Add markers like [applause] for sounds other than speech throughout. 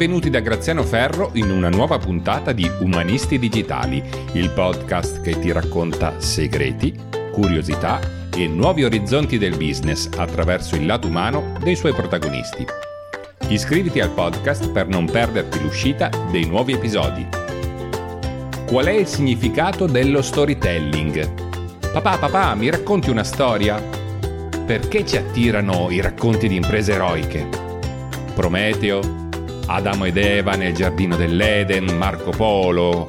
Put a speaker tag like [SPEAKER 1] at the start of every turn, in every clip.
[SPEAKER 1] benvenuti da Graziano Ferro in una nuova puntata di Umanisti Digitali, il podcast che ti racconta segreti, curiosità e nuovi orizzonti del business attraverso il lato umano dei suoi protagonisti. Iscriviti al podcast per non perderti l'uscita dei nuovi episodi. Qual è il significato dello storytelling? Papà, papà, mi racconti una storia? Perché ci attirano i racconti di imprese eroiche? Prometeo, Adamo ed Eva nel giardino dell'Eden, Marco Polo,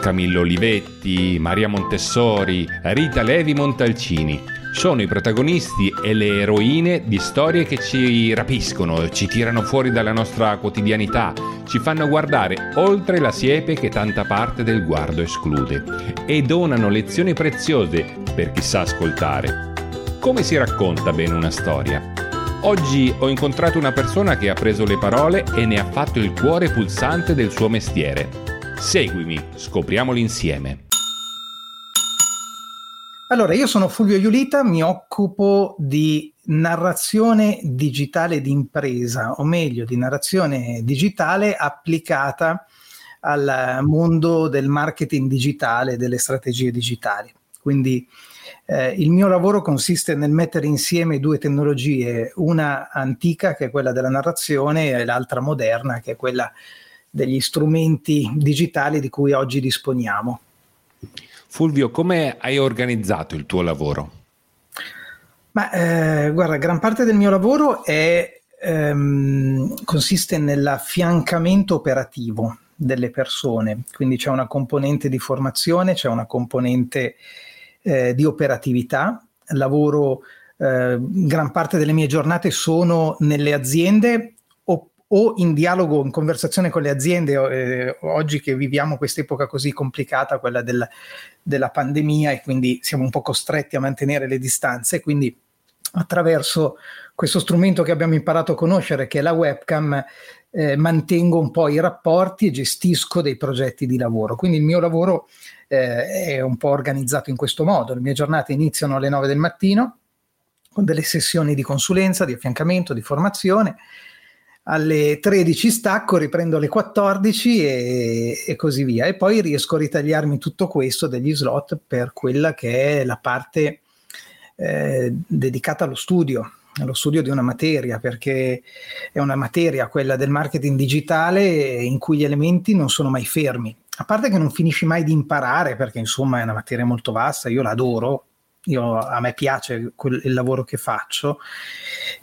[SPEAKER 1] Camillo Olivetti, Maria Montessori, Rita Levi Montalcini. Sono i protagonisti e le eroine di storie che ci rapiscono, ci tirano fuori dalla nostra quotidianità, ci fanno guardare oltre la siepe che tanta parte del guardo esclude e donano lezioni preziose per chi sa ascoltare. Come si racconta bene una storia? Oggi ho incontrato una persona che ha preso le parole e ne ha fatto il cuore pulsante del suo mestiere. Seguimi, scopriamoli insieme.
[SPEAKER 2] Allora, io sono Fulvio Iulita, mi occupo di narrazione digitale d'impresa, o meglio, di narrazione digitale applicata al mondo del marketing digitale, delle strategie digitali. Quindi eh, il mio lavoro consiste nel mettere insieme due tecnologie, una antica che è quella della narrazione e l'altra moderna che è quella degli strumenti digitali di cui oggi disponiamo.
[SPEAKER 1] Fulvio, come hai organizzato il tuo lavoro?
[SPEAKER 2] Ma eh, guarda, gran parte del mio lavoro è, ehm, consiste nell'affiancamento operativo delle persone, quindi c'è una componente di formazione, c'è una componente eh, di operatività, lavoro eh, gran parte delle mie giornate sono nelle aziende o, o in dialogo, in conversazione con le aziende, eh, oggi che viviamo quest'epoca così complicata, quella del, della pandemia e quindi siamo un po' costretti a mantenere le distanze, quindi attraverso questo strumento che abbiamo imparato a conoscere, che è la webcam, eh, mantengo un po' i rapporti e gestisco dei progetti di lavoro. Quindi il mio lavoro eh, è un po' organizzato in questo modo. Le mie giornate iniziano alle 9 del mattino con delle sessioni di consulenza, di affiancamento, di formazione. Alle 13 stacco, riprendo alle 14 e, e così via. E poi riesco a ritagliarmi tutto questo degli slot per quella che è la parte eh, dedicata allo studio, allo studio di una materia, perché è una materia, quella del marketing digitale, in cui gli elementi non sono mai fermi a parte che non finisci mai di imparare, perché insomma è una materia molto vasta, io l'adoro, io, a me piace quel, il lavoro che faccio,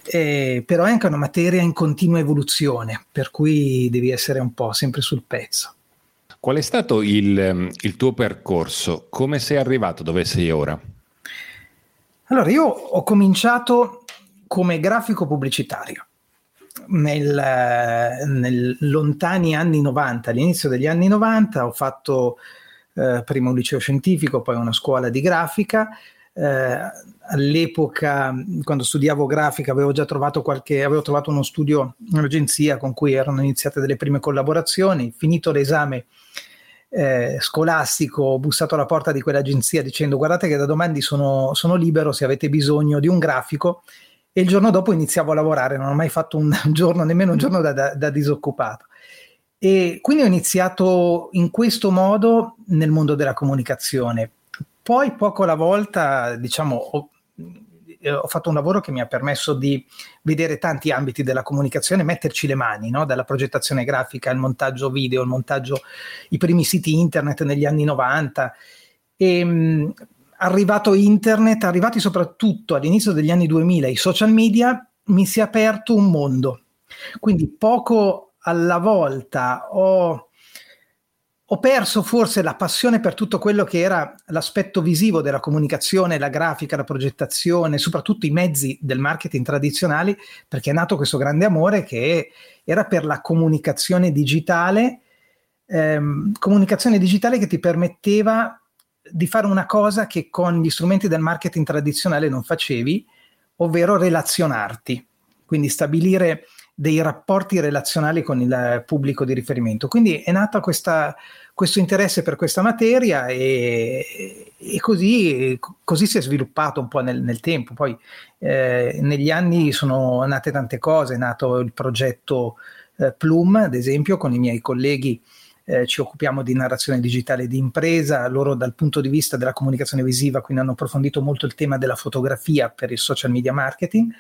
[SPEAKER 2] eh, però è anche una materia in continua evoluzione, per cui devi essere un po' sempre sul pezzo.
[SPEAKER 1] Qual è stato il, il tuo percorso? Come sei arrivato dove sei ora?
[SPEAKER 2] Allora, io ho cominciato come grafico pubblicitario nel, nel, lontani anni 90, all'inizio degli anni 90, ho fatto eh, prima un liceo scientifico, poi una scuola di grafica. Eh, all'epoca, quando studiavo grafica, avevo già trovato qualche, avevo trovato uno studio, un'agenzia con cui erano iniziate delle prime collaborazioni. Finito l'esame eh, scolastico, ho bussato alla porta di quell'agenzia dicendo: Guardate che da domani sono, sono libero se avete bisogno di un grafico e il giorno dopo iniziavo a lavorare, non ho mai fatto un [laughs] giorno, nemmeno un giorno da, da, da disoccupato. E quindi ho iniziato in questo modo nel mondo della comunicazione. Poi poco alla volta, diciamo, ho, eh, ho, fatto un lavoro che mi ha permesso di vedere tanti ambiti della comunicazione, metterci le mani, no? dalla progettazione grafica, il montaggio video, il montaggio, i primi siti internet negli anni 90. E, arrivato internet, arrivati soprattutto all'inizio degli anni 2000 i social media, mi si è aperto un mondo. Quindi poco alla volta ho, ho perso forse la passione per tutto quello che era l'aspetto visivo della comunicazione, la grafica, la progettazione, soprattutto i mezzi del marketing tradizionali, perché è nato questo grande amore che era per la comunicazione digitale, ehm, comunicazione digitale che ti permetteva di fare una cosa che con gli strumenti del marketing tradizionale non facevi, ovvero relazionarti, quindi stabilire dei rapporti relazionali con il pubblico di riferimento. Quindi è nato questa, questo interesse per questa materia e, e così, così, si è sviluppato un po' nel, nel tempo. Poi eh, negli anni sono nate tante cose, è nato il progetto eh, Plum, ad esempio, con i miei colleghi eh, ci occupiamo di narrazione digitale di impresa, loro dal punto di vista della comunicazione visiva, quindi hanno approfondito molto il tema della fotografia per il social media marketing.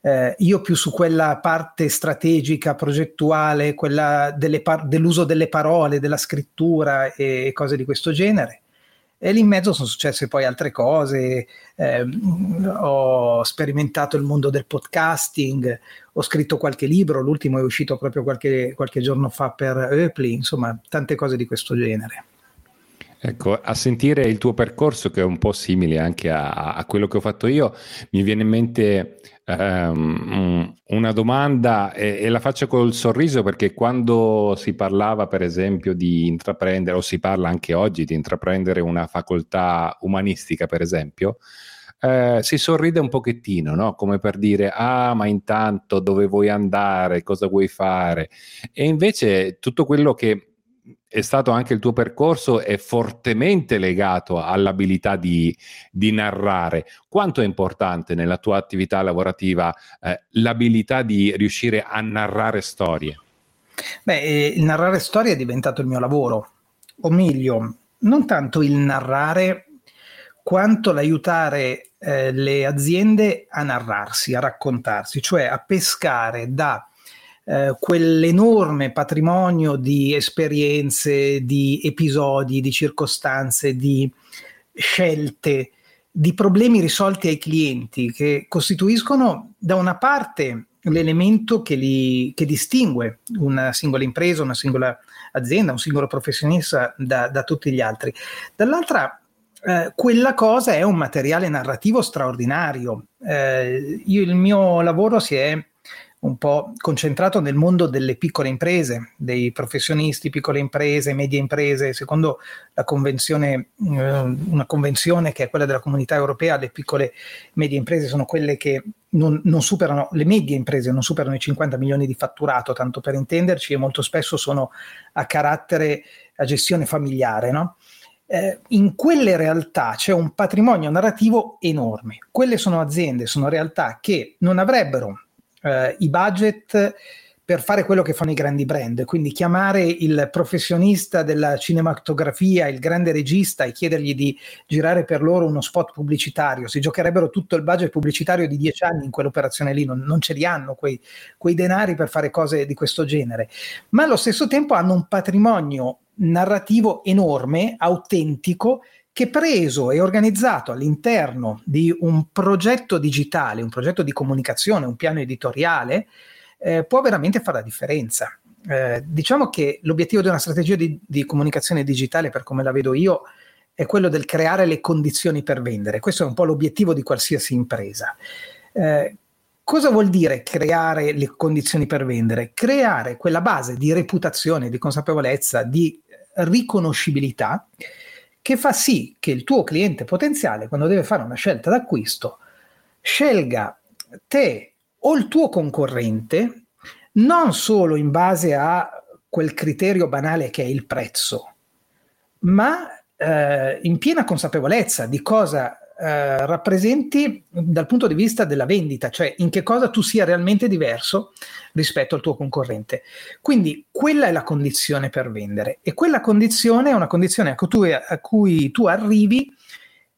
[SPEAKER 2] Eh, io più su quella parte strategica, progettuale, quella par- dell'uso delle parole, della scrittura e cose di questo genere. E lì in mezzo sono successe poi altre cose, eh, ho sperimentato il mondo del podcasting, ho scritto qualche libro, l'ultimo è uscito proprio qualche, qualche giorno fa per Eupli, insomma tante cose di questo genere.
[SPEAKER 1] Ecco, a sentire il tuo percorso, che è un po' simile anche a, a quello che ho fatto io, mi viene in mente um, una domanda e, e, la faccio col sorriso perché quando si parlava, per esempio, di intraprendere, o si parla anche oggi di intraprendere una facoltà umanistica, per esempio, eh, si sorride un pochettino, no? come per dire, ah, ma intanto dove vuoi andare, cosa vuoi fare? E invece tutto quello che è stato anche il tuo percorso è fortemente legato all'abilità di, di narrare. Quanto è importante nella tua attività lavorativa eh, l'abilità di riuscire a narrare storie?
[SPEAKER 2] Beh, eh, il narrare storie è diventato il mio lavoro, o meglio, non tanto il narrare quanto l'aiutare eh, le aziende a narrarsi, a raccontarsi, cioè a pescare da eh, quell'enorme patrimonio di esperienze, di episodi, di circostanze, di scelte, di problemi risolti ai clienti che costituiscono da una parte l'elemento che, li, che distingue una singola impresa, una singola azienda, un singolo professionista da, da tutti gli altri. Dall'altra eh, quella cosa è un materiale narrativo straordinario. Eh, io, il mio lavoro si è un po' concentrato nel mondo delle piccole imprese, dei professionisti, piccole imprese, medie imprese, secondo la convenzione, eh, una convenzione che è quella della comunità europea, le piccole e medie imprese sono quelle che non, non, superano, le medie imprese non superano i 50 milioni di fatturato, tanto per intenderci, e molto spesso sono a carattere, a gestione familiare, no? Eh, in quelle realtà c'è un patrimonio narrativo enorme. Quelle sono aziende, sono realtà che non avrebbero eh, i budget per fare quello che fanno i grandi brand, quindi chiamare il professionista della cinematografia, il grande regista e chiedergli di girare per loro uno spot pubblicitario, si giocherebbero tutto il budget pubblicitario di dieci anni in quell'operazione lì, non, non ce li hanno quei, quei denari per fare cose di questo genere, ma allo stesso tempo hanno un patrimonio narrativo enorme, autentico, che preso e organizzato all'interno di un progetto digitale, un progetto di comunicazione, un piano editoriale, eh, può veramente fare la differenza. Eh, diciamo che l'obiettivo di una strategia di, di, comunicazione digitale, per come la vedo io, è quello del creare le condizioni per vendere. Questo è un po' l'obiettivo di qualsiasi impresa. Eh, cosa vuol dire creare le condizioni per vendere? Creare quella base di reputazione, di consapevolezza, di riconoscibilità che fa sì che il tuo cliente potenziale, quando deve fare una scelta d'acquisto, scelga te o il tuo concorrente non solo in base a quel criterio banale che è il prezzo, ma eh, in piena consapevolezza di cosa eh, rappresenti dal punto di vista della vendita, cioè in che cosa tu sia realmente diverso rispetto al tuo concorrente. Quindi quella è la condizione per vendere e quella condizione è una condizione a cui, a cui tu arrivi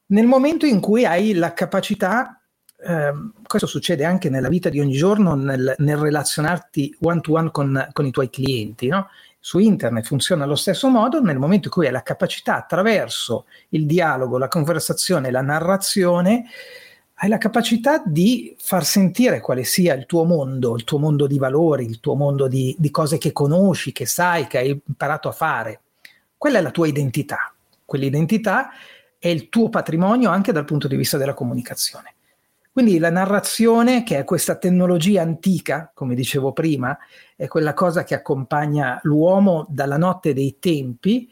[SPEAKER 2] nel momento in cui hai la capacità eh, questo succede anche nella vita di ogni giorno nel, nel relazionarti one to one con, con i tuoi clienti, no? Su internet funziona allo stesso modo nel momento in cui hai la capacità attraverso il dialogo, la conversazione, la narrazione, hai la capacità di far sentire quale sia il tuo mondo, il tuo mondo di valori, il tuo mondo di, di cose che conosci, che sai, che hai imparato a fare. Quella è la tua identità. Quell'identità è il tuo patrimonio anche dal punto di vista della comunicazione. Quindi la narrazione, che è questa tecnologia antica, come dicevo prima, è quella cosa che accompagna l'uomo dalla notte dei tempi,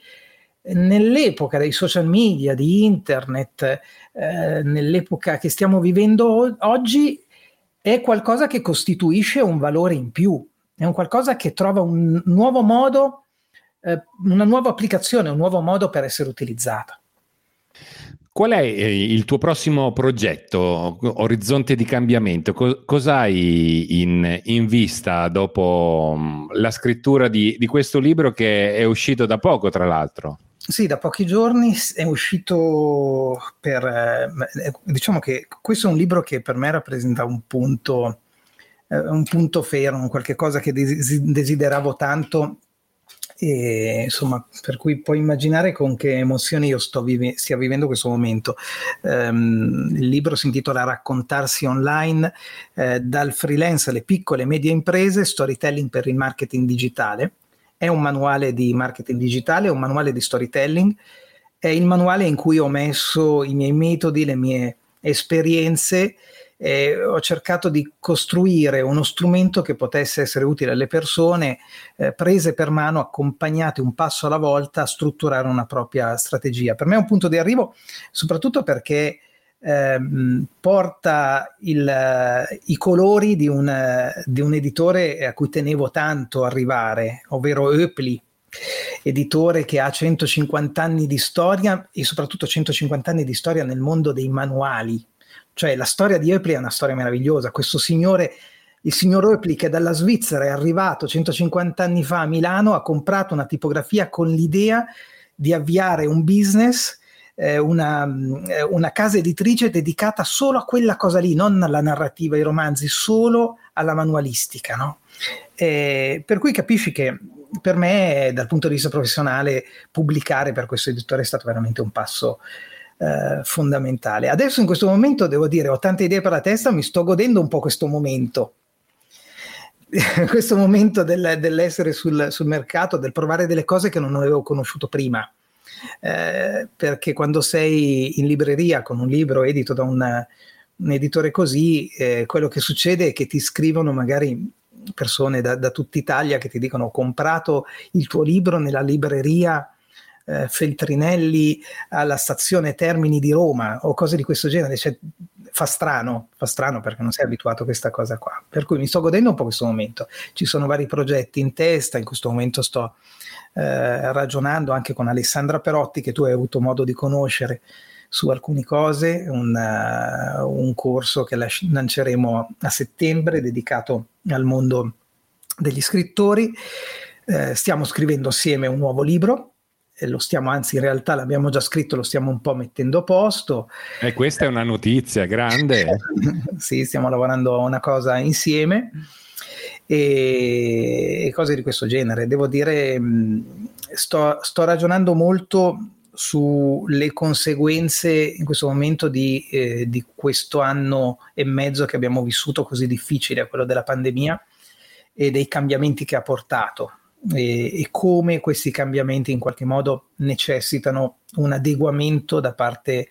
[SPEAKER 2] nell'epoca dei social media, di internet, eh, nell'epoca che stiamo vivendo o- oggi, è qualcosa che costituisce un valore in più, è un qualcosa che trova un nuovo modo, eh, una nuova applicazione, un nuovo modo per essere utilizzata.
[SPEAKER 1] Qual è eh, il tuo prossimo progetto, orizzonte di cambiamento? Cos'hai in, in vista dopo mm, la scrittura di, di questo libro che è uscito da poco, tra l'altro?
[SPEAKER 2] Sì, da pochi giorni è uscito per... Eh, diciamo che questo è un libro che per me rappresenta un punto, eh, un punto fermo, qualche cosa che desideravo tanto e, insomma, per cui puoi immaginare con che emozioni io vive- stia vivendo questo momento. Um, il libro si intitola Raccontarsi online eh, dal freelance alle piccole e medie imprese, storytelling per il marketing digitale. È un manuale di marketing digitale, è un manuale di storytelling, è il manuale in cui ho messo i miei metodi, le mie esperienze eh, ho cercato di costruire uno strumento che potesse essere utile alle persone, eh, prese per mano, accompagnate un passo alla volta a strutturare una propria strategia. Per me è un punto di arrivo, soprattutto perché eh, porta il, i colori di un, di un, editore a cui tenevo tanto arrivare, ovvero Eupli, editore che ha 150 anni di storia e soprattutto 150 anni di storia nel mondo dei manuali cioè la storia di Eupli è una storia meravigliosa. Questo signore, il signor Eupli che dalla Svizzera è arrivato 150 anni fa a Milano, ha comprato una tipografia con l'idea di avviare un business, eh, una, eh, una, casa editrice dedicata solo a quella cosa lì, non alla narrativa, ai romanzi, solo alla manualistica. No? Eh, per cui capisci che per me, dal punto di vista professionale, pubblicare per questo editore è stato veramente un passo eh, fondamentale. Adesso in questo momento devo dire, ho tante idee per la testa, mi sto godendo un po' questo momento. [laughs] questo momento del, dell'essere sul, sul, mercato, del provare delle cose che non avevo conosciuto prima. Eh, perché quando sei in libreria con un libro edito da un, un editore così, eh, quello che succede è che ti scrivono magari persone da, da tutta Italia che ti dicono ho comprato il tuo libro nella libreria eh, Feltrinelli alla stazione Termini di Roma o cose di questo genere. Cioè, fa strano, fa strano perché non sei abituato a questa cosa qua. Per cui mi sto godendo un po' questo momento. Ci sono vari progetti in testa, in questo momento sto eh, ragionando anche con Alessandra Perotti che tu hai avuto modo di conoscere su alcune cose, un, uh, un corso che lanceremo a settembre dedicato al mondo degli scrittori. Eh, stiamo scrivendo assieme un nuovo libro lo stiamo, anzi in realtà l'abbiamo già scritto, lo stiamo un po' mettendo a posto.
[SPEAKER 1] E questa è una notizia grande. [laughs]
[SPEAKER 2] sì, stiamo lavorando a una cosa insieme e, cose di questo genere. Devo dire, sto, sto ragionando molto sulle conseguenze in questo momento di, eh, di, questo anno e mezzo che abbiamo vissuto così difficile, quello della pandemia e dei cambiamenti che ha portato e, e, come questi cambiamenti in qualche modo necessitano un adeguamento da parte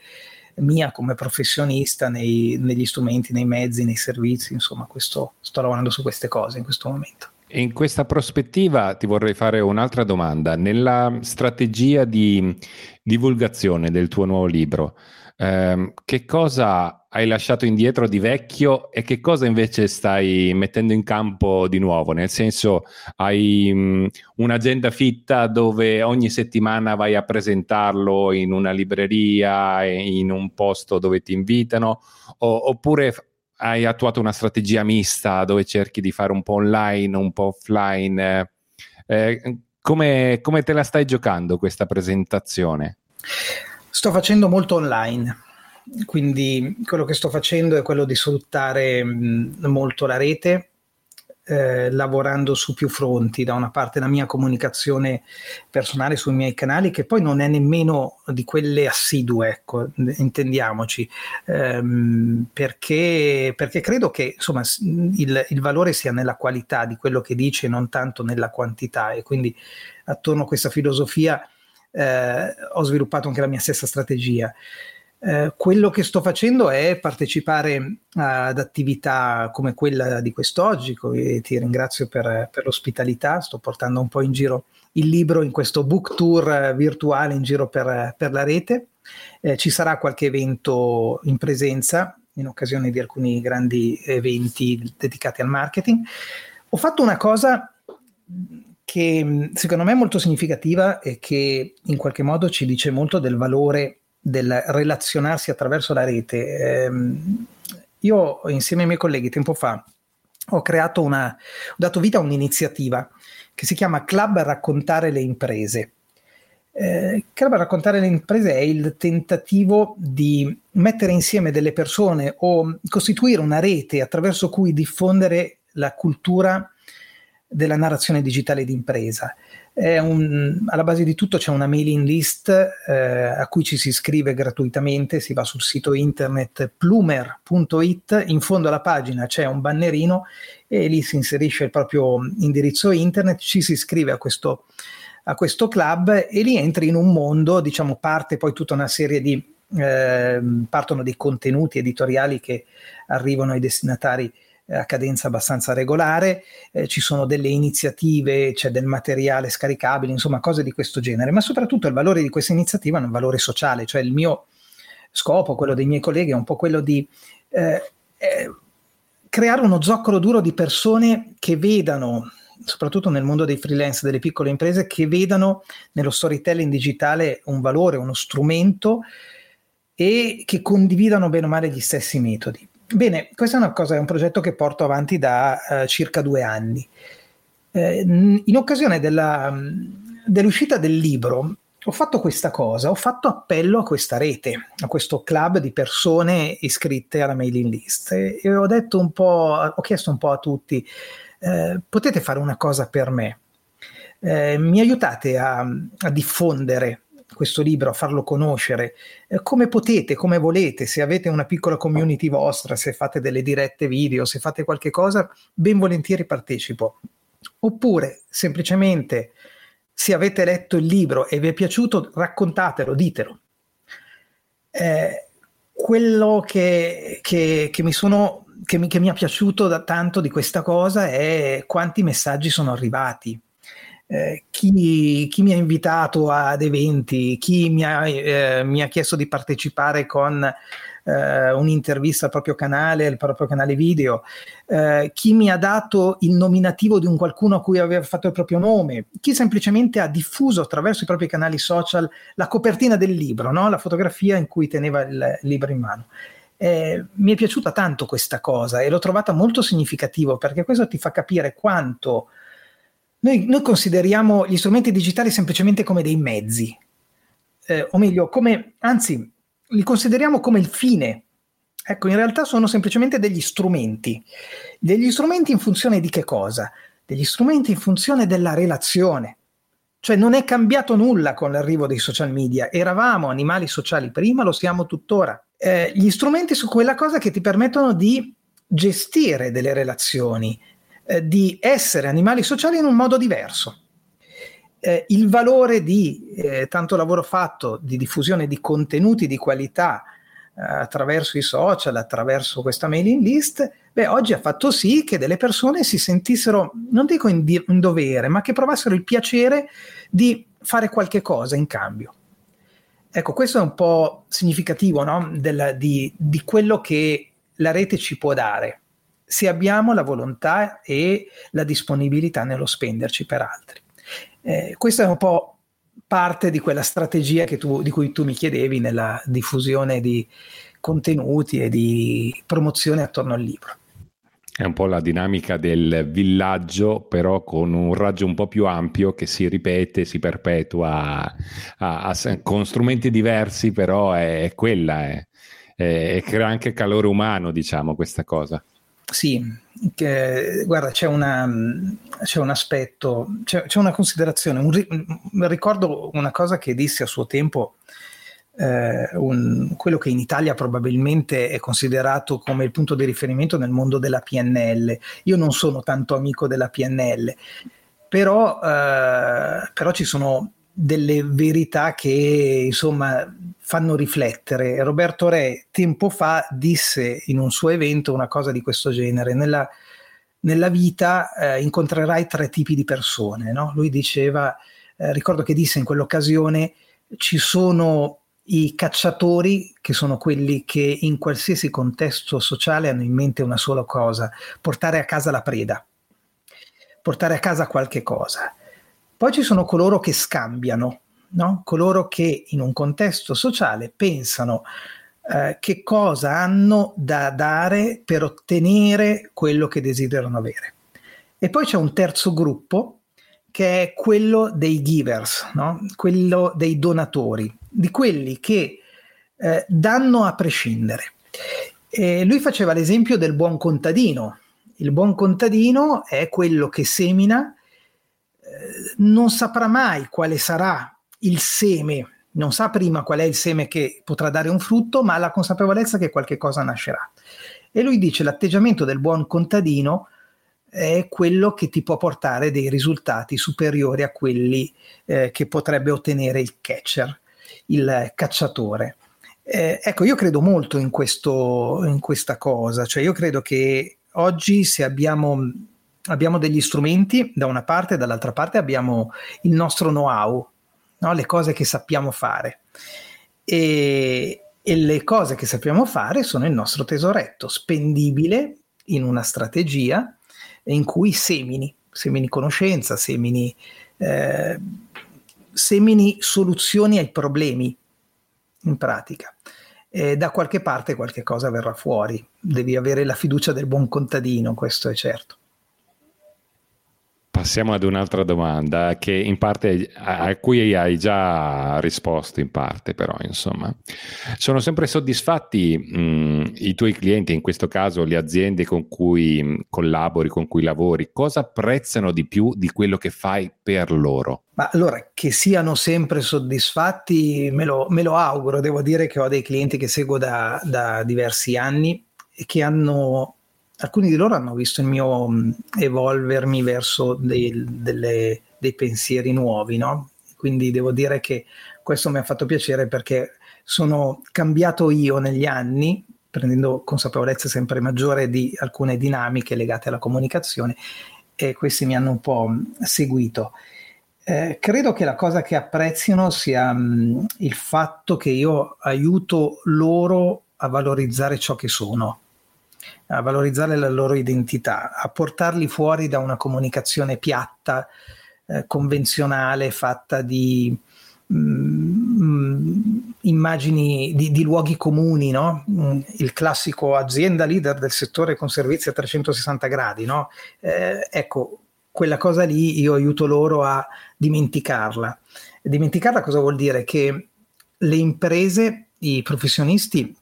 [SPEAKER 2] mia come professionista nei, negli strumenti, nei mezzi, nei servizi, insomma, questo, sto lavorando su queste cose in questo momento.
[SPEAKER 1] In questa prospettiva ti vorrei fare un'altra domanda. Nella strategia di divulgazione del tuo nuovo libro, ehm, che cosa hai lasciato indietro di vecchio e che cosa invece stai mettendo in campo di nuovo? Nel senso, hai mh, un'agenda fitta dove ogni settimana vai a presentarlo in una libreria, in un posto dove ti invitano, o, oppure hai attuato una strategia mista dove cerchi di fare un po' online, un po' offline? Eh, come, come te la stai giocando questa presentazione?
[SPEAKER 2] Sto facendo molto online quindi quello che sto facendo è quello di sfruttare molto la rete, eh, lavorando su più fronti, da una parte la mia comunicazione personale sui miei canali, che poi non è nemmeno di quelle assidue, ecco, intendiamoci, ehm, perché, perché, credo che insomma, il, il, valore sia nella qualità di quello che dice, non tanto nella quantità, e quindi attorno a questa filosofia eh, ho sviluppato anche la mia stessa strategia. Eh, quello che sto facendo è partecipare ad attività come quella di quest'oggi, ti ringrazio per, per, l'ospitalità, sto portando un po' in giro il libro in questo book tour virtuale in giro per, per la rete. Eh, ci sarà qualche evento in presenza in occasione di alcuni grandi eventi dedicati al marketing. Ho fatto una cosa che secondo me è molto significativa e che in qualche modo ci dice molto del valore del relazionarsi attraverso la rete. Eh, io insieme ai miei colleghi tempo fa ho creato una, ho dato vita a un'iniziativa che si chiama Club Raccontare le imprese. Eh, Club Raccontare le imprese è il tentativo di mettere insieme delle persone o costituire una rete attraverso cui diffondere la cultura della narrazione digitale d'impresa. Un, alla base di tutto c'è una mailing list eh, a cui ci si iscrive gratuitamente, si va sul sito internet plumer.it, in fondo alla pagina c'è un bannerino e lì si inserisce il proprio indirizzo internet, ci si iscrive a questo, a questo club e lì entri in un mondo, diciamo parte poi tutta una serie di, eh, partono dei contenuti editoriali che arrivano ai destinatari a cadenza abbastanza regolare, eh, ci sono delle iniziative, c'è del materiale scaricabile, insomma cose di questo genere, ma soprattutto il valore di questa iniziativa è un valore sociale, cioè il mio scopo, quello dei miei colleghi, è un po' quello di eh, eh, creare uno zoccolo duro di persone che vedano soprattutto nel mondo dei freelance, delle piccole imprese, che vedano nello storytelling digitale un valore, uno strumento e che condividano bene o male gli stessi metodi. Bene, questo è una cosa, è un progetto che porto avanti da uh, circa due anni. Eh, in occasione della, dell'uscita del libro ho fatto questa cosa, ho fatto appello a questa rete, a questo club di persone iscritte alla mailing list e ho detto un po', ho chiesto un po' a tutti, eh, potete fare una cosa per me? Eh, mi aiutate a, a diffondere questo libro, a farlo conoscere, eh, come potete, come volete, se avete una piccola community vostra, se fate delle dirette video, se fate qualche cosa, ben volentieri partecipo. Oppure semplicemente se avete letto il libro e vi è piaciuto, raccontatelo, ditelo. Eh, quello che, che, che, mi sono, che, mi, che mi è piaciuto da tanto di questa cosa è quanti messaggi sono arrivati eh, chi, chi, mi ha invitato ad eventi, chi mi ha, eh, mi ha chiesto di partecipare con eh, un'intervista al proprio canale, al proprio canale video, eh, chi mi ha dato il nominativo di un qualcuno a cui aveva fatto il proprio nome, chi semplicemente ha diffuso attraverso i propri canali social la copertina del libro, no? la fotografia in cui teneva il libro in mano. Eh, mi è piaciuta tanto questa cosa e l'ho trovata molto significativo perché questo ti fa capire quanto noi, noi consideriamo gli strumenti digitali semplicemente come dei mezzi, eh, o meglio, come, anzi, li consideriamo come il fine. Ecco, in realtà sono semplicemente degli strumenti. Degli strumenti in funzione di che cosa? Degli strumenti in funzione della relazione. Cioè non è cambiato nulla con l'arrivo dei social media. Eravamo animali sociali prima, lo siamo tuttora. Eh, gli strumenti su quella cosa che ti permettono di gestire delle relazioni, eh, di essere animali sociali in un modo diverso. Eh, il valore di eh, tanto lavoro fatto di diffusione di contenuti di qualità eh, attraverso i social, attraverso questa mailing list, beh, oggi ha fatto sì che delle persone si sentissero, non dico in, di- in dovere, ma che provassero il piacere di fare qualche cosa in cambio. Ecco, questo è un po' significativo no? Del, di, di quello che la rete ci può dare se abbiamo la volontà e la disponibilità nello spenderci per altri. Eh, questa è un po' parte di quella strategia tu, di cui tu mi chiedevi nella diffusione di contenuti e di promozione attorno al libro.
[SPEAKER 1] È un po' la dinamica del villaggio, però con un raggio un po' più ampio che si ripete, si perpetua a, a, con strumenti diversi, però è, è quella, è, è, crea anche calore umano, diciamo, questa cosa.
[SPEAKER 2] Sì, che, guarda, c'è, una, c'è, un aspetto, c'è, c'è una considerazione. Un, ricordo una cosa che dissi a suo tempo, eh, un, quello che in Italia probabilmente è considerato come il punto di riferimento nel mondo della PNL. Io non sono tanto amico della PNL, però, eh, però ci sono delle verità che insomma fanno riflettere. Roberto Re tempo fa disse in un suo evento una cosa di questo genere. Nella, nella vita eh, incontrerai tre tipi di persone. No? Lui diceva, eh, ricordo che disse in quell'occasione, ci sono i cacciatori, che sono quelli che in qualsiasi contesto sociale hanno in mente una sola cosa, portare a casa la preda, portare a casa qualche cosa poi ci sono coloro che scambiano, no? coloro che in un contesto sociale pensano eh, che cosa hanno da dare per ottenere quello che desiderano avere. E poi c'è un terzo gruppo che è quello dei givers, no? quello dei donatori, di quelli che eh, danno a prescindere. E lui faceva l'esempio del buon contadino. Il buon contadino è quello che semina, non saprà mai quale sarà il seme, non sa prima qual è il seme che potrà dare un frutto, ma ha la consapevolezza che qualche cosa nascerà. E lui dice l'atteggiamento del buon contadino è quello che ti può portare dei risultati superiori a quelli eh, che potrebbe ottenere il catcher, il cacciatore. Eh, ecco, io credo molto in, questo, in questa cosa, cioè io credo che oggi se abbiamo, abbiamo degli strumenti da una parte e dall'altra parte abbiamo il nostro know-how, no? le cose che sappiamo fare. E, e le cose che sappiamo fare sono il nostro tesoretto, spendibile in una strategia in cui semini, semini conoscenza, semini, eh, semini soluzioni ai problemi in pratica. E da qualche parte qualche cosa verrà fuori, devi avere la fiducia del buon contadino, questo è certo.
[SPEAKER 1] Passiamo ad un'altra domanda che in parte, a cui hai già risposto in parte, però insomma. Sono sempre soddisfatti mh, i tuoi clienti, in questo caso le aziende con cui collabori, con cui lavori, cosa apprezzano di più di quello che fai per loro?
[SPEAKER 2] Ma allora, che siano sempre soddisfatti, me lo, me lo auguro. Devo dire che ho dei clienti che seguo da, da diversi anni e che hanno alcuni di loro hanno visto il mio mm, evolvermi verso dei, delle, dei pensieri nuovi, no? Quindi devo dire che questo mi ha fatto piacere perché sono cambiato io negli anni, prendendo consapevolezza sempre maggiore di alcune dinamiche legate alla comunicazione e questi mi hanno un po' mm, seguito. Eh, credo che la cosa che apprezzino sia mh, mm, il fatto che io aiuto loro a valorizzare ciò che sono a valorizzare la loro identità, a portarli fuori da una comunicazione piatta, eh, convenzionale, fatta di mm, immagini di, di, luoghi comuni, no? Mm, il classico azienda leader del settore con servizi a 360 gradi. No? Eh, ecco, quella cosa lì io aiuto loro a dimenticarla. Dimenticarla cosa vuol dire? Che le imprese, i professionisti,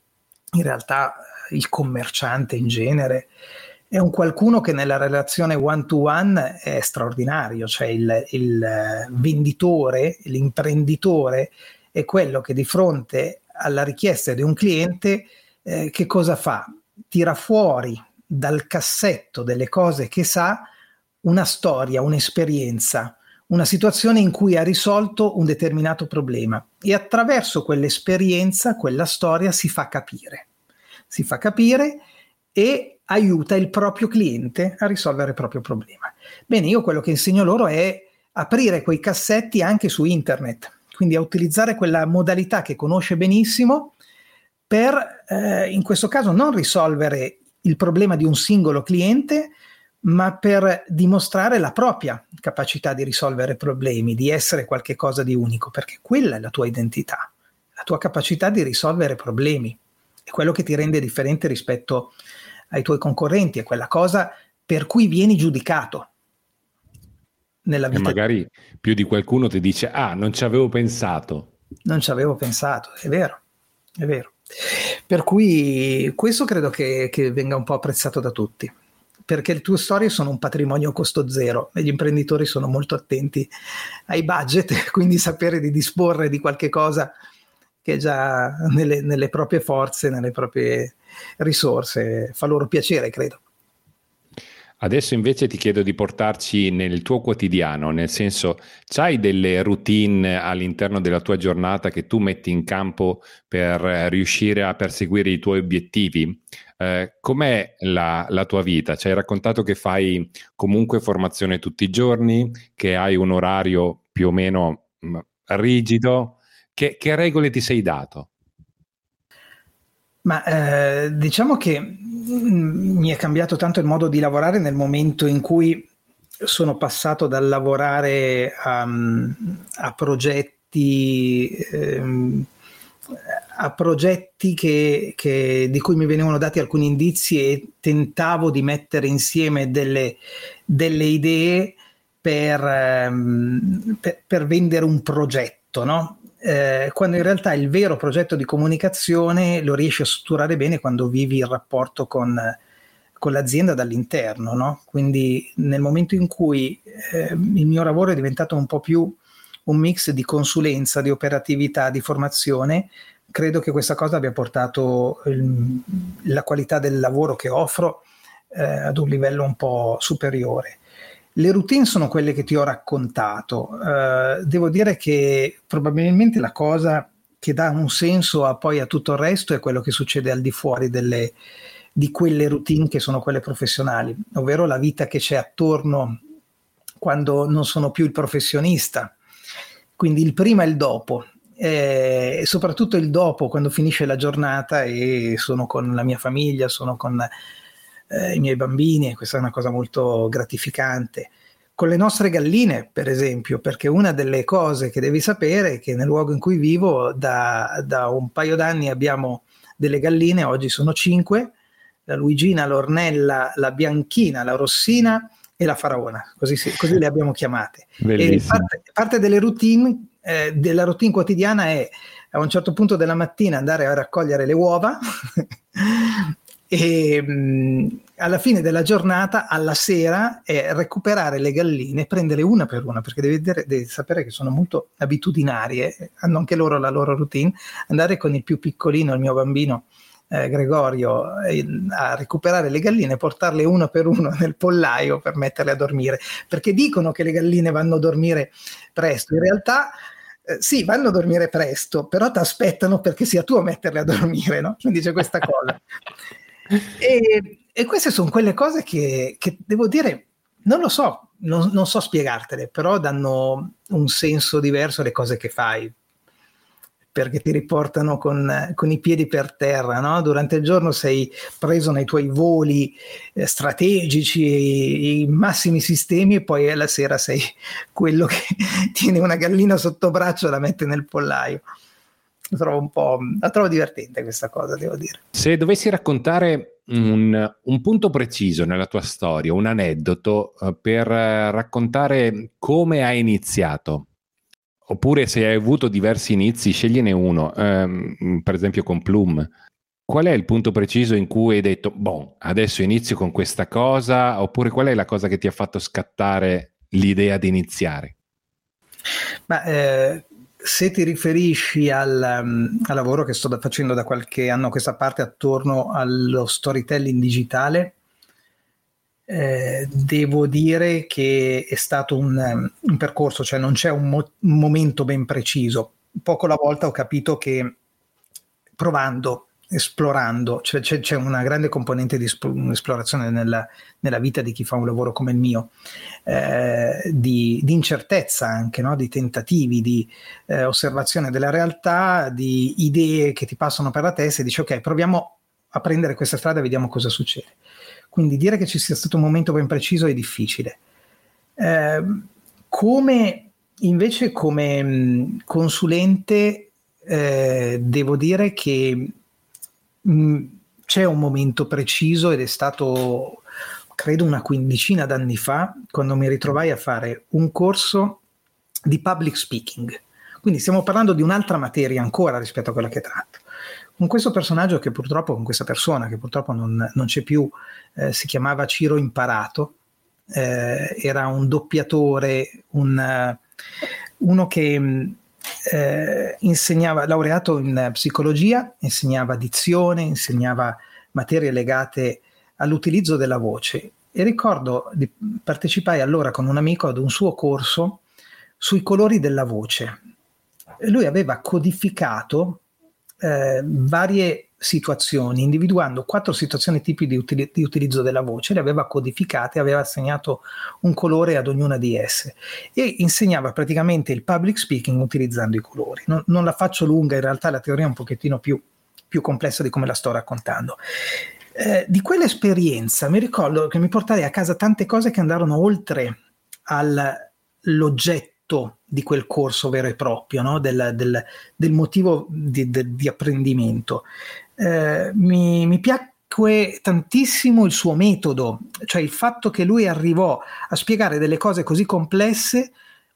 [SPEAKER 2] in realtà il commerciante in genere, è un qualcuno che nella relazione one to one è straordinario, cioè il, il venditore, l'imprenditore è quello che di fronte alla richiesta di un cliente eh, che cosa fa? Tira fuori dal cassetto delle cose che sa una storia, un'esperienza, una situazione in cui ha risolto un determinato problema e attraverso quell'esperienza, quella storia si fa capire si fa capire e aiuta il proprio cliente a risolvere il proprio problema. Bene, io quello che insegno loro è aprire quei cassetti anche su internet, quindi a utilizzare quella modalità che conosce benissimo per, eh, in questo caso, non risolvere il problema di un singolo cliente, ma per dimostrare la propria capacità di risolvere problemi, di essere qualcosa di unico, perché quella è la tua identità, la tua capacità di risolvere problemi quello che ti rende differente rispetto ai tuoi concorrenti, è quella cosa per cui vieni giudicato nella vita.
[SPEAKER 1] E magari più di qualcuno ti dice, ah, non ci avevo pensato.
[SPEAKER 2] Non ci avevo pensato, è vero, è vero. Per cui questo credo che, che venga un po' apprezzato da tutti perché le tue storie sono un patrimonio a costo zero e gli imprenditori sono molto attenti ai budget, [laughs] quindi sapere di disporre di qualche cosa che è già [laughs] nelle, nelle proprie forze, nelle proprie risorse, fa loro piacere, credo.
[SPEAKER 1] Adesso invece ti chiedo di portarci nel tuo quotidiano, nel senso, c'hai delle routine all'interno della tua giornata che tu metti in campo per riuscire a perseguire i tuoi obiettivi? Eh, com'è la, la, tua vita? Ci hai raccontato che fai comunque formazione tutti i giorni, che hai un orario più o meno mh, rigido. Che, che regole ti sei dato?
[SPEAKER 2] Ma eh, diciamo che mm, mi è cambiato tanto il modo di lavorare nel momento in cui sono passato dal lavorare a, a progetti ehm, a progetti che, che, di cui mi venivano dati alcuni indizi e tentavo di mettere insieme delle, delle idee per, ehm, per, per, vendere un progetto, no? Eh, quando in realtà il vero progetto di comunicazione lo riesci a strutturare bene quando vivi il rapporto con, con l'azienda dall'interno. No? Quindi nel momento in cui eh, il mio lavoro è diventato un po' più un mix di consulenza, di operatività, di formazione, credo che questa cosa abbia portato il, la qualità del lavoro che offro eh, ad un livello un po' superiore. Le routine sono quelle che ti ho raccontato. Uh, devo dire che probabilmente la cosa che dà un senso a, poi a tutto il resto è quello che succede al di fuori delle, di quelle routine che sono quelle professionali, ovvero la vita che c'è attorno quando non sono più il professionista. Quindi il prima e il dopo, eh, soprattutto il dopo, quando finisce la giornata e sono con la mia famiglia, sono con eh, i miei bambini e questa è una cosa molto gratificante. Con le nostre galline, per esempio, perché una delle cose che devi sapere è che nel luogo in cui vivo da, da un paio d'anni abbiamo delle galline, oggi sono cinque, la Luigina, l'Ornella, la Bianchina, la Rossina e la Faraona, così, così le abbiamo chiamate. Parte, parte delle routine, eh, della routine quotidiana è a un certo punto della mattina andare a raccogliere le uova [laughs] e mh, alla fine della giornata, alla sera, è recuperare le galline, prendere una per una, perché devi, devi, sapere che sono molto abitudinarie, hanno anche loro la loro routine, andare con il più piccolino, il mio bambino eh, Gregorio, eh, a recuperare le galline, portarle una per una [laughs] nel pollaio per metterle a dormire, perché dicono che le galline vanno a dormire presto, in realtà... Eh, sì, vanno a dormire presto, però ti aspettano perché sia tu a metterle a dormire, no? [laughs] Quindi c'è questa cosa. E, e queste sono quelle cose che, che, devo dire, non lo so, non, non, so spiegartele, però danno un senso diverso alle cose che fai, perché ti riportano con, con i piedi per terra. No? Durante il giorno sei preso nei tuoi voli eh, strategici, i, i, massimi sistemi, e poi alla sera sei quello che [laughs] tiene una gallina sotto braccio e la mette nel pollaio la [laughs] trovo un po' la trovo divertente questa cosa, devo dire.
[SPEAKER 1] Se dovessi raccontare un, un punto preciso nella tua storia, un aneddoto uh, per uh, raccontare come hai iniziato, oppure se hai avuto diversi inizi, scegliene uno, um, per esempio con Plum. Qual è il punto preciso in cui hai detto, boh, adesso inizio con questa cosa, oppure qual è la cosa che ti ha fatto scattare l'idea di iniziare?
[SPEAKER 2] Ma eh, se ti riferisci al, um, al, lavoro che sto da, facendo da qualche anno a questa parte attorno allo storytelling digitale, eh, devo dire che è stato un, um, un percorso, cioè non c'è un, mo- un momento ben preciso. Poco alla volta ho capito che provando esplorando, cioè c'è, c'è, una grande componente di esplorazione nella, nella, vita di chi fa un lavoro come il mio, eh, di, di, incertezza anche, no? di tentativi, di eh, osservazione della realtà, di idee che ti passano per la testa e dici ok, proviamo a prendere questa strada e vediamo cosa succede. Quindi dire che ci sia stato un momento ben preciso è difficile. Eh, come invece come consulente eh, devo dire che Mm, c'è un momento preciso ed è stato credo una quindicina d'anni fa quando mi ritrovai a fare un corso di public speaking. Quindi stiamo parlando di un'altra materia ancora rispetto a quella che tratto. Con questo personaggio che purtroppo, con questa persona che purtroppo non, non c'è più, eh, si chiamava Ciro Imparato, eh, era un doppiatore, un, uh, uno che mm, eh, insegnava, laureato in psicologia, insegnava dizione, insegnava materie legate all'utilizzo della voce e ricordo di partecipai allora con un amico ad un suo corso sui colori della voce. Lui aveva codificato eh, varie situazioni, individuando quattro situazioni tipi di, util- di, utilizzo della voce, le aveva codificate, aveva assegnato un colore ad ognuna di esse e insegnava praticamente il public speaking utilizzando i colori. Non, non la faccio lunga, in realtà la teoria è un pochettino più, più complessa di come la sto raccontando. Eh, di quell'esperienza mi ricordo che mi portai a casa tante cose che andarono oltre all'oggetto l'oggetto di quel corso vero e proprio, no? del, del, del, motivo di, di, di apprendimento. Eh, mi, mi piacque tantissimo il suo metodo, cioè il fatto che lui arrivò a spiegare delle cose così complesse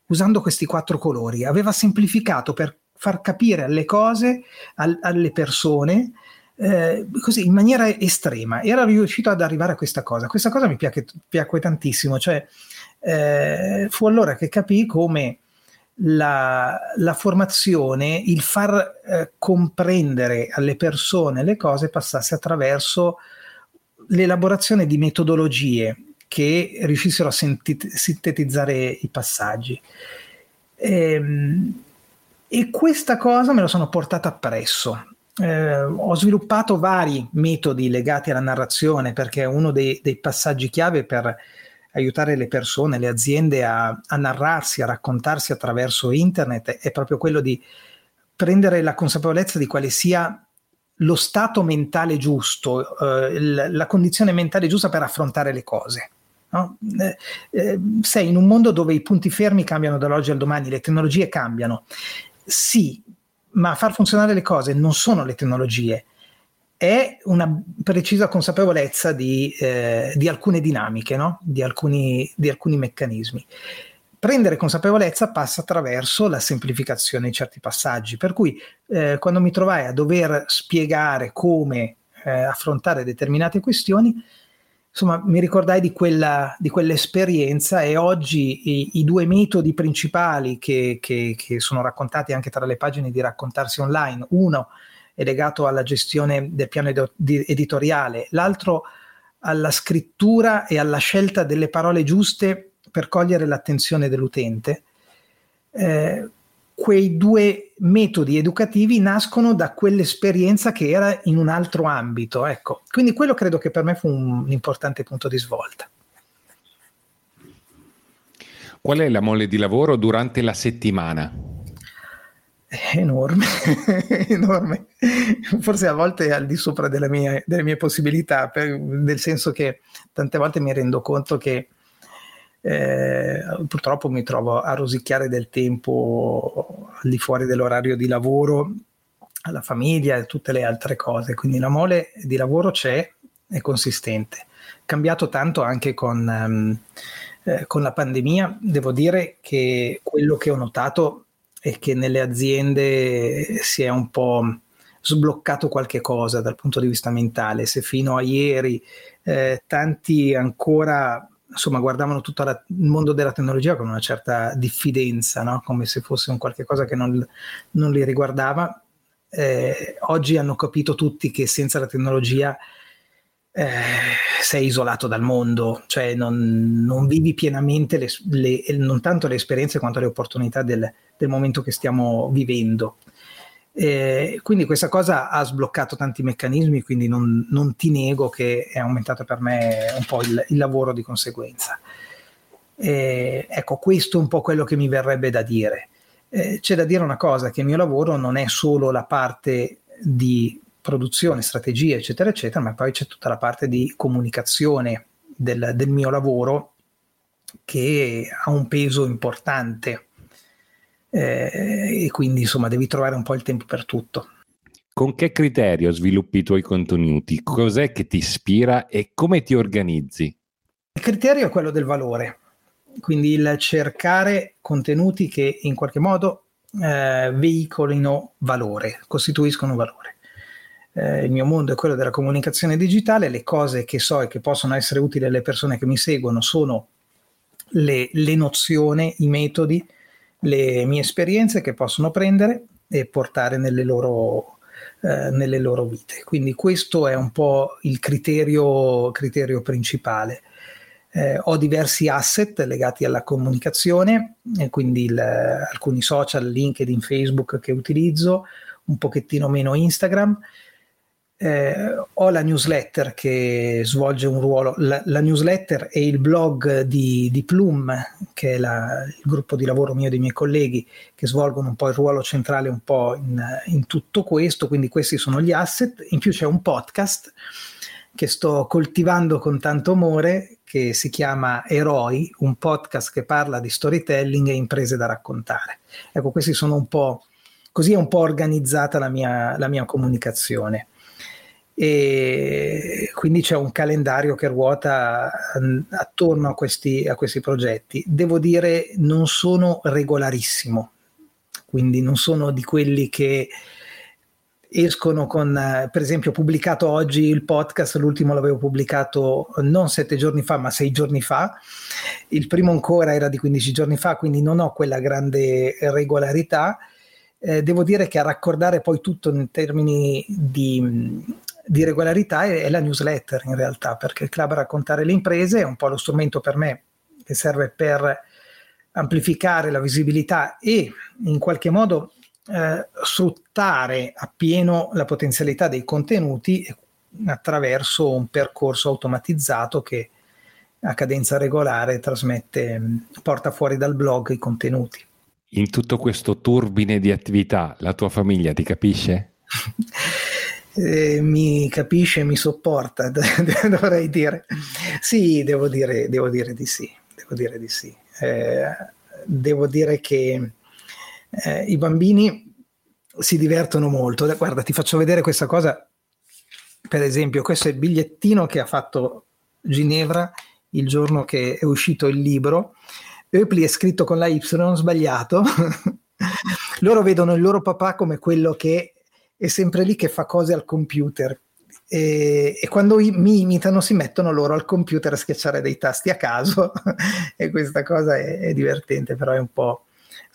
[SPEAKER 2] usando questi quattro colori. Aveva semplificato per far capire alle cose, al, alle persone, eh, così in maniera estrema. Era riuscito ad arrivare a questa cosa. Questa cosa mi piace, piacque tantissimo. Cioè, eh, fu allora che capì come la, la formazione, il far eh, comprendere alle persone le cose passasse attraverso l'elaborazione di metodologie che riuscissero a senti- sintetizzare i passaggi. E, ehm, e questa cosa me la sono portata appresso. Eh, ho sviluppato vari metodi legati alla narrazione perché uno dei, dei passaggi chiave per aiutare le persone, le aziende a, a, narrarsi, a raccontarsi attraverso internet è proprio quello di prendere la consapevolezza di quale sia lo stato mentale giusto, eh, la condizione mentale giusta per affrontare le cose. No? Eh, eh, sei in un mondo dove i punti fermi cambiano dall'oggi al domani, le tecnologie cambiano. Sì, ma far funzionare le cose non sono le tecnologie, è una precisa consapevolezza di, eh, di alcune dinamiche, no? di, alcuni, di, alcuni, meccanismi. Prendere consapevolezza passa attraverso la semplificazione di certi passaggi, per cui eh, quando mi trovai a dover spiegare come eh, affrontare determinate questioni, insomma, mi ricordai di, quella, di quell'esperienza e oggi i, i due metodi principali che, che, che, sono raccontati anche tra le pagine di raccontarsi online, uno legato alla gestione del piano ed- editoriale, l'altro alla scrittura e alla scelta delle parole giuste per cogliere l'attenzione dell'utente. Eh, quei due metodi educativi nascono da quell'esperienza che era in un altro ambito. Ecco. Quindi quello credo che per me fu un, un importante punto di svolta.
[SPEAKER 1] Qual è la mole di lavoro durante la settimana?
[SPEAKER 2] Enorme, [laughs] enorme, forse a volte al di sopra delle mie, delle mie possibilità, per, nel senso che tante volte mi rendo conto che eh, purtroppo mi trovo a rosicchiare del tempo al di fuori dell'orario di lavoro, alla famiglia e tutte le altre cose, quindi la mole di lavoro c'è, è consistente. Cambiato tanto anche con, um, con la pandemia, devo dire che quello che ho notato è che nelle aziende si è un po' sbloccato qualche cosa dal punto di vista mentale. Se fino a ieri eh, tanti ancora insomma, guardavano tutto la, il mondo della tecnologia con una certa diffidenza, no? come se fosse un qualche cosa che non, non li riguardava. Eh, oggi hanno capito tutti che senza la tecnologia eh, sei isolato dal mondo, cioè non, non vivi pienamente le, le, non tanto le esperienze quanto le opportunità del, del momento che stiamo vivendo. Eh, quindi questa cosa ha sbloccato tanti meccanismi, quindi non, non, ti nego che è aumentato per me un po' il, il lavoro di conseguenza. Eh, ecco, questo è un po' quello che mi verrebbe da dire. Eh, c'è da dire una cosa, che il mio lavoro non è solo la parte di produzione, strategia, eccetera, eccetera, ma poi c'è tutta la parte di comunicazione del, del mio lavoro che ha un peso importante eh, e quindi insomma devi trovare un po' il tempo per tutto.
[SPEAKER 1] Con che criterio sviluppi i tuoi contenuti? Cos'è che ti ispira e come ti organizzi?
[SPEAKER 2] Il criterio è quello del valore, quindi il cercare contenuti che in qualche modo eh, veicolino valore, costituiscono valore. Eh, il mio mondo è quello della comunicazione digitale, le cose che so e che possono essere utili alle persone che mi seguono sono le, le nozioni, i metodi, le mie esperienze che possono prendere e portare nelle loro, eh, nelle loro vite. Quindi questo è un po' il criterio, criterio principale. Eh, ho diversi asset legati alla comunicazione, quindi il, alcuni social, LinkedIn, Facebook che utilizzo, un pochettino meno Instagram eh, ho la newsletter che svolge un ruolo, la, la newsletter e il blog di, di Plum, che è la, il gruppo di lavoro mio e dei miei colleghi, che svolgono un po' il ruolo centrale un po' in, in tutto questo, quindi questi sono gli asset. In più c'è un podcast che sto coltivando con tanto amore, che si chiama Eroi, un podcast che parla di storytelling e imprese da raccontare. Ecco, questi sono un po', così è un po' organizzata la mia, la mia comunicazione. E quindi c'è un calendario che ruota mm, attorno a questi, a questi progetti. Devo dire, non sono regolarissimo, quindi non sono di quelli che escono con, eh, per esempio, ho pubblicato oggi il podcast, l'ultimo l'avevo pubblicato non sette giorni fa, ma sei giorni fa. Il primo ancora era di 15 giorni fa, quindi non ho quella grande regolarità. Eh, devo dire che a raccordare poi tutto in termini di, di regolarità è, è, la newsletter in realtà, perché il club raccontare le imprese è un po' lo strumento per me che serve per amplificare la visibilità e in qualche modo eh, sfruttare appieno la potenzialità dei contenuti attraverso un percorso automatizzato che a cadenza regolare trasmette, porta fuori dal blog i contenuti.
[SPEAKER 1] In tutto questo turbine di attività, la tua famiglia ti capisce? [laughs]
[SPEAKER 2] eh, mi capisce, mi sopporta, [laughs] dovrei dire. Sì, devo dire, devo dire di sì, devo dire di sì. Eh, devo dire che eh, i bambini si divertono molto. Guarda, ti faccio vedere questa cosa. Per esempio, questo è il bigliettino che ha fatto Ginevra il giorno che è uscito il libro. Eupli è scritto con la Y, sbagliato. [laughs] loro vedono il loro papà come quello che è sempre lì che fa cose al computer. E, e, quando mi imitano si mettono loro al computer a schiacciare dei tasti a caso [laughs] e questa cosa è, è divertente però è un po'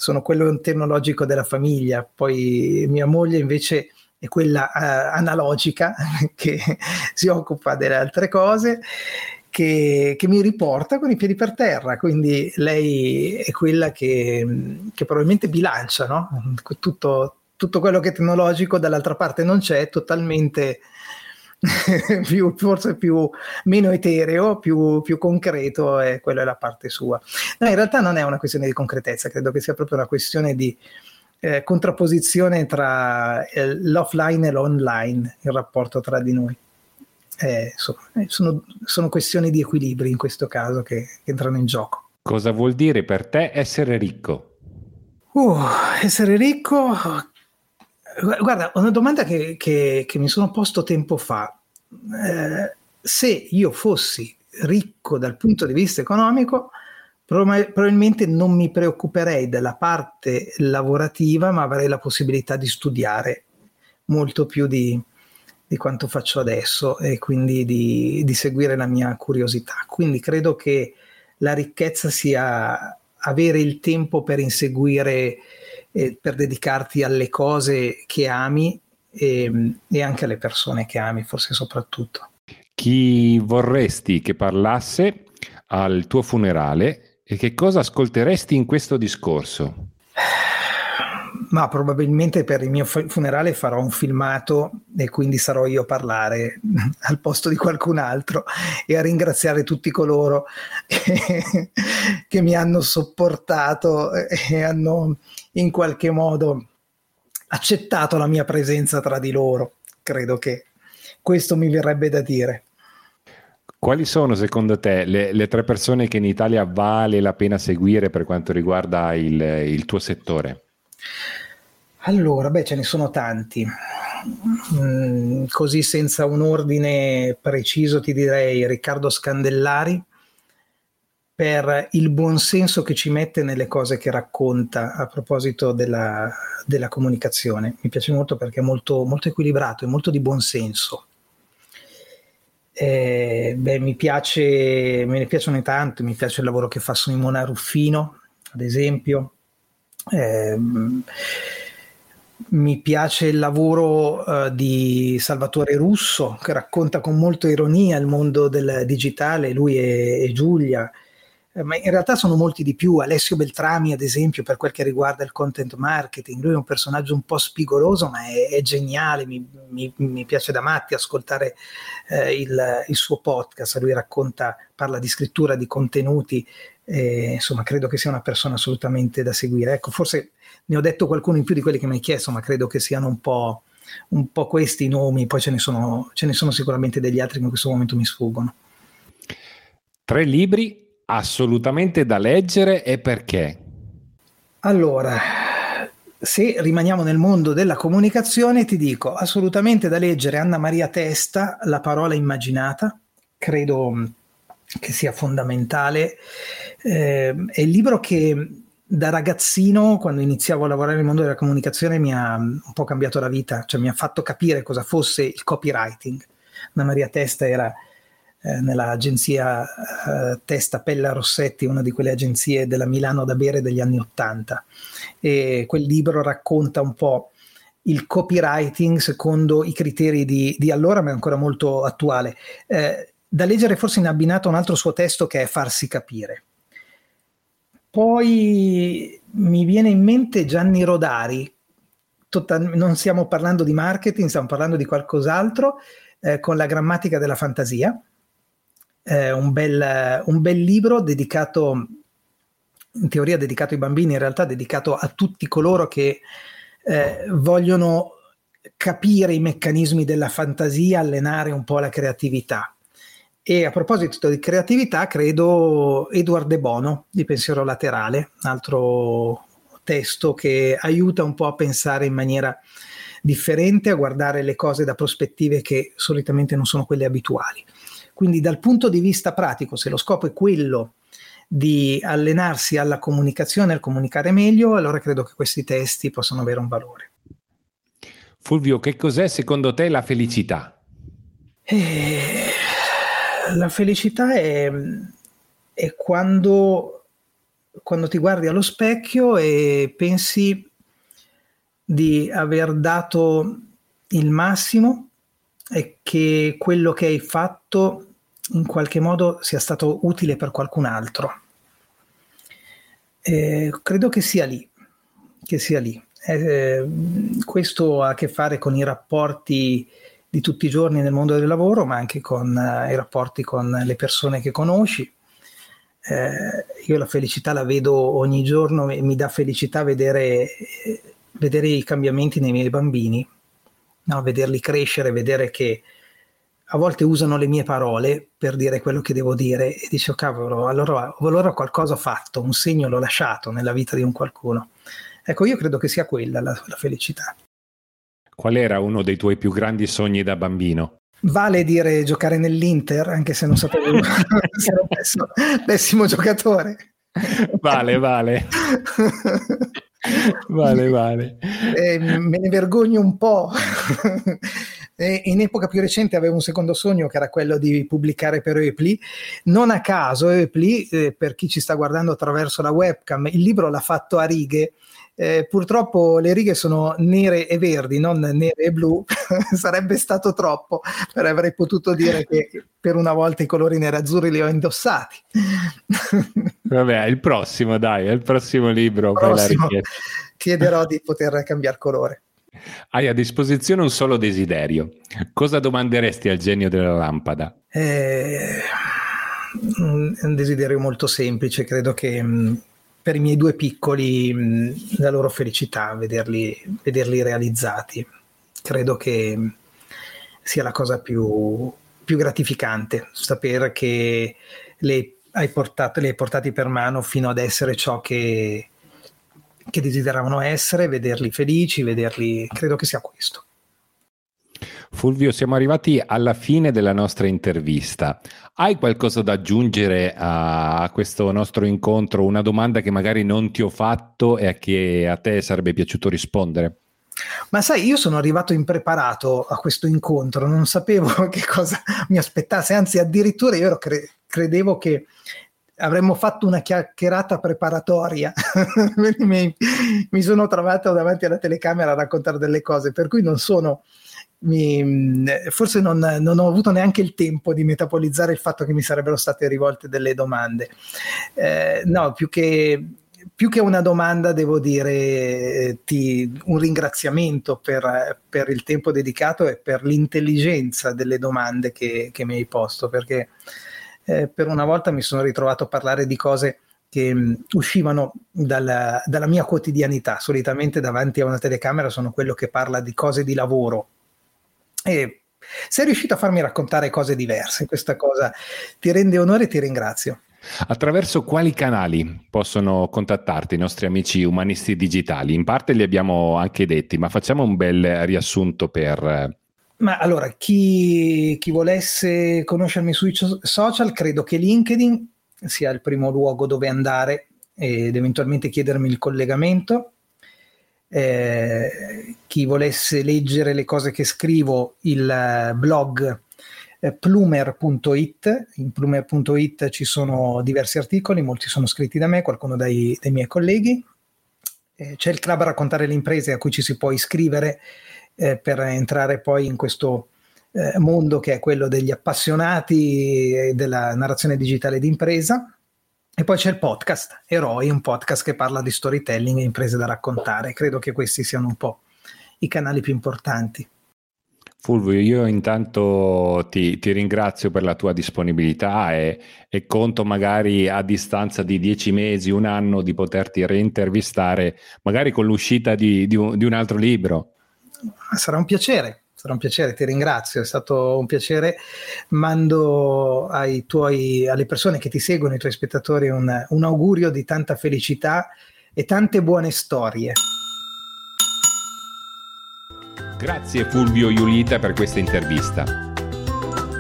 [SPEAKER 2] sono quello tecnologico della famiglia, poi mia moglie invece è quella uh, analogica [laughs] che si occupa delle altre cose. Che, che, mi riporta con i piedi per terra, quindi lei è quella che, che probabilmente bilancia no? tutto, tutto, quello che è tecnologico, dall'altra parte non c'è, totalmente [laughs] più, forse più, meno etereo, più, più concreto e quella è la parte sua. No, in realtà non è una questione di concretezza, credo che sia proprio una questione di eh, contrapposizione tra eh, l'offline e l'online, il rapporto tra di noi. Eh, insomma, eh, sono, sono, questioni di equilibri in questo caso che, che entrano in gioco.
[SPEAKER 1] Cosa vuol dire per te essere ricco?
[SPEAKER 2] Uh, essere ricco Guarda, una domanda che, che, che mi sono posto tempo fa. Eh, se io fossi ricco dal punto di vista economico, probabilmente non mi preoccuperei della parte lavorativa, ma avrei la possibilità di studiare molto più di, di quanto faccio adesso e quindi di, di, seguire la mia curiosità. Quindi credo che la ricchezza sia avere il tempo per inseguire eh, per dedicarti alle cose che ami e, e anche alle persone che ami, forse soprattutto.
[SPEAKER 1] Chi vorresti che parlasse al tuo funerale e che cosa ascolteresti in questo discorso?
[SPEAKER 2] Ma probabilmente per il mio funerale farò un filmato e quindi sarò io a parlare [laughs] al posto di qualcun altro e a ringraziare tutti coloro che, [laughs] che mi hanno sopportato e hanno in qualche modo accettato la mia presenza tra di loro. Credo che questo mi verrebbe da dire.
[SPEAKER 1] Quali sono secondo te le, le, tre persone che in Italia vale la pena seguire per quanto riguarda il, il tuo settore?
[SPEAKER 2] Allora, beh, ce ne sono tanti. Mm, così senza un ordine preciso ti direi Riccardo Scandellari, per il buonsenso che ci mette nelle cose che racconta a proposito della, della comunicazione. Mi piace molto perché è molto, molto equilibrato, è molto di buonsenso. Eh, beh, mi piace, me ne piacciono tanto, mi piace il lavoro che fa Simona Ruffino, ad esempio. Eh, mi piace il lavoro uh, di Salvatore Russo che racconta con molta ironia il mondo del digitale, lui e, e Giulia eh, ma in realtà sono molti di più. Alessio Beltrami, ad esempio, per quel che riguarda il content marketing, lui è un personaggio un po' spigoloso, ma è, è geniale. Mi, mi, mi, piace da matti ascoltare eh, il, il, suo podcast. Lui racconta, parla di scrittura, di contenuti. Eh, insomma, credo che sia una persona assolutamente da seguire. Ecco, forse ne ho detto qualcuno in più di quelli che mi hai chiesto, ma credo che siano un po' un po' questi nomi, poi ce ne, sono, ce ne sono sicuramente degli altri che in questo momento mi sfuggono.
[SPEAKER 1] Tre libri assolutamente da leggere e perché?
[SPEAKER 2] Allora, se rimaniamo nel mondo della comunicazione, ti dico assolutamente da leggere Anna Maria Testa, La parola immaginata, credo che sia fondamentale. Eh, è il libro che da ragazzino, quando iniziavo a lavorare nel mondo della comunicazione, mi ha un po' cambiato la vita, cioè mi ha fatto capire cosa fosse il copywriting. Anna Maria Testa era eh, nell'agenzia eh, Testa Pella Rossetti, una di quelle agenzie della Milano da bere degli anni Ottanta. E quel libro racconta un po' il copywriting secondo i criteri di, di allora, ma è ancora molto attuale. Eh, da leggere forse in abbinato un altro suo testo che è Farsi capire. Poi mi viene in mente Gianni Rodari, Total, non stiamo parlando di marketing, stiamo parlando di qualcos'altro, eh, con la grammatica della fantasia, eh, un, bel, un, bel, libro dedicato, in teoria dedicato ai bambini, in realtà dedicato a tutti coloro che eh, vogliono capire i meccanismi della fantasia, allenare un po' la creatività. E a proposito di creatività, credo Edward De Bono di Pensiero Laterale, un altro testo che aiuta un po' a pensare in maniera differente, a guardare le cose da prospettive che solitamente non sono quelle abituali. Quindi dal punto di vista pratico, se lo scopo è quello di allenarsi alla comunicazione, al comunicare meglio, allora credo che questi testi possano avere un valore.
[SPEAKER 1] Fulvio, che cos'è secondo te la felicità?
[SPEAKER 2] Eh, la felicità è, è quando, quando ti guardi allo specchio e pensi di aver dato il massimo e che quello che hai fatto in qualche modo sia stato utile per qualcun altro. Eh, credo che sia lì, che sia lì. Eh, questo ha a che fare con i rapporti di tutti i giorni nel mondo del lavoro, ma anche con eh, i rapporti con le persone che conosci. Eh, io la felicità la vedo ogni giorno e mi dà felicità vedere, vedere i cambiamenti nei miei bambini, no? vederli crescere, vedere che a volte usano le mie parole per dire quello che devo dire e dice, oh, cavolo, allora, allora qualcosa ho fatto, un segno l'ho lasciato nella vita di un qualcuno. Ecco, io credo che sia quella la, la felicità.
[SPEAKER 1] Qual era uno dei tuoi più grandi sogni da bambino?
[SPEAKER 2] Vale dire giocare nell'Inter, anche se non sapevo [laughs] se ero pessimo, pessimo giocatore.
[SPEAKER 1] Vale, vale. vale, vale.
[SPEAKER 2] Eh, me ne vergogno un po'. in epoca più recente avevo un secondo sogno che era quello di pubblicare per Eupli. Non a caso, Eupli, eh, per chi ci sta guardando attraverso la webcam, il libro l'ha fatto a righe. Eh, purtroppo le righe sono nere e verdi, non nere e blu, [laughs] sarebbe stato troppo, però avrei potuto dire che per una volta i colori nerazzurri li ho indossati.
[SPEAKER 1] Vabbè, il prossimo, dai, il prossimo libro.
[SPEAKER 2] Prossimo, chiederò di poter cambiare colore.
[SPEAKER 1] Hai a disposizione un solo desiderio. Cosa domanderesti al genio della lampada?
[SPEAKER 2] Eh, un desiderio molto semplice, credo che mm, per i miei due piccoli mm, la loro felicità, vederli, vederli realizzati, credo che sia la cosa più, più gratificante, sapere che le hai, portato, le hai portati per mano fino ad essere ciò che, che desideravano essere, vederli felici, vederli, credo che sia questo.
[SPEAKER 1] Fulvio, siamo arrivati alla fine della nostra intervista. Hai qualcosa da aggiungere a questo nostro incontro? Una domanda che magari non ti ho fatto e a che a te sarebbe piaciuto rispondere?
[SPEAKER 2] Ma sai, io sono arrivato impreparato a questo incontro, non sapevo [laughs] che cosa mi aspettasse, anzi addirittura io cre- credevo che avremmo fatto una chiacchierata preparatoria. [laughs] mi, sono trovato davanti alla telecamera a raccontare delle cose, per cui non sono. Mi, forse non, non, ho avuto neanche il tempo di metabolizzare il fatto che mi sarebbero state rivolte delle domande. Eh, no, più che, più che, una domanda, devo dire ti, un ringraziamento per, per, il tempo dedicato e per l'intelligenza delle domande che, che mi hai posto, perché eh, per una volta mi sono ritrovato a parlare di cose che uscivano dalla, dalla mia quotidianità. Solitamente davanti a una telecamera sono quello che parla di cose di lavoro. E sei riuscito a farmi raccontare cose diverse. Questa cosa ti rende onore e ti ringrazio.
[SPEAKER 1] Attraverso quali canali possono contattarti i nostri amici umanisti digitali? In parte li abbiamo anche detti, ma facciamo un bel riassunto per...
[SPEAKER 2] Ma allora, chi, chi volesse conoscermi sui social, credo che LinkedIn sia il primo luogo dove andare ed eventualmente chiedermi il collegamento. Eh, chi volesse leggere le cose che scrivo, il blog eh, plumer.it. In plumer.it ci sono diversi articoli, molti sono scritti da me, qualcuno dai, dai miei colleghi. Eh, c'è il club a raccontare le imprese a cui ci si può iscrivere eh, per entrare poi in questo eh, mondo che è quello degli appassionati della narrazione digitale d'impresa. E poi c'è il podcast Eroi, un podcast che parla di storytelling e imprese da raccontare. Credo che questi siano un po' i canali più importanti.
[SPEAKER 1] Fulvio, io intanto ti, ti, ringrazio per la tua disponibilità e, e, conto magari a distanza di dieci mesi, un anno, di poterti reintervistare, magari con l'uscita di, di, un, di un altro libro.
[SPEAKER 2] Sarà un piacere, sarà un piacere, ti ringrazio, è stato un piacere. Mando tuoi, alle persone che ti seguono, ai tuoi spettatori, un, un augurio di tanta felicità e tante buone storie.
[SPEAKER 1] Grazie Fulvio Iulita per questa intervista.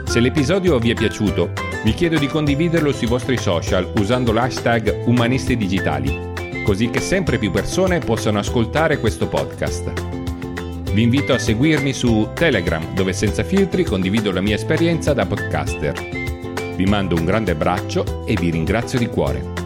[SPEAKER 1] Se l'episodio vi è piaciuto, vi chiedo di condividerlo sui vostri social usando l'hashtag Umanisti Digitali, così che sempre più persone possano ascoltare questo podcast. Vi invito a seguirmi su Telegram, dove senza filtri condivido la mia esperienza da podcaster. Vi mando un grande abbraccio e vi ringrazio di cuore.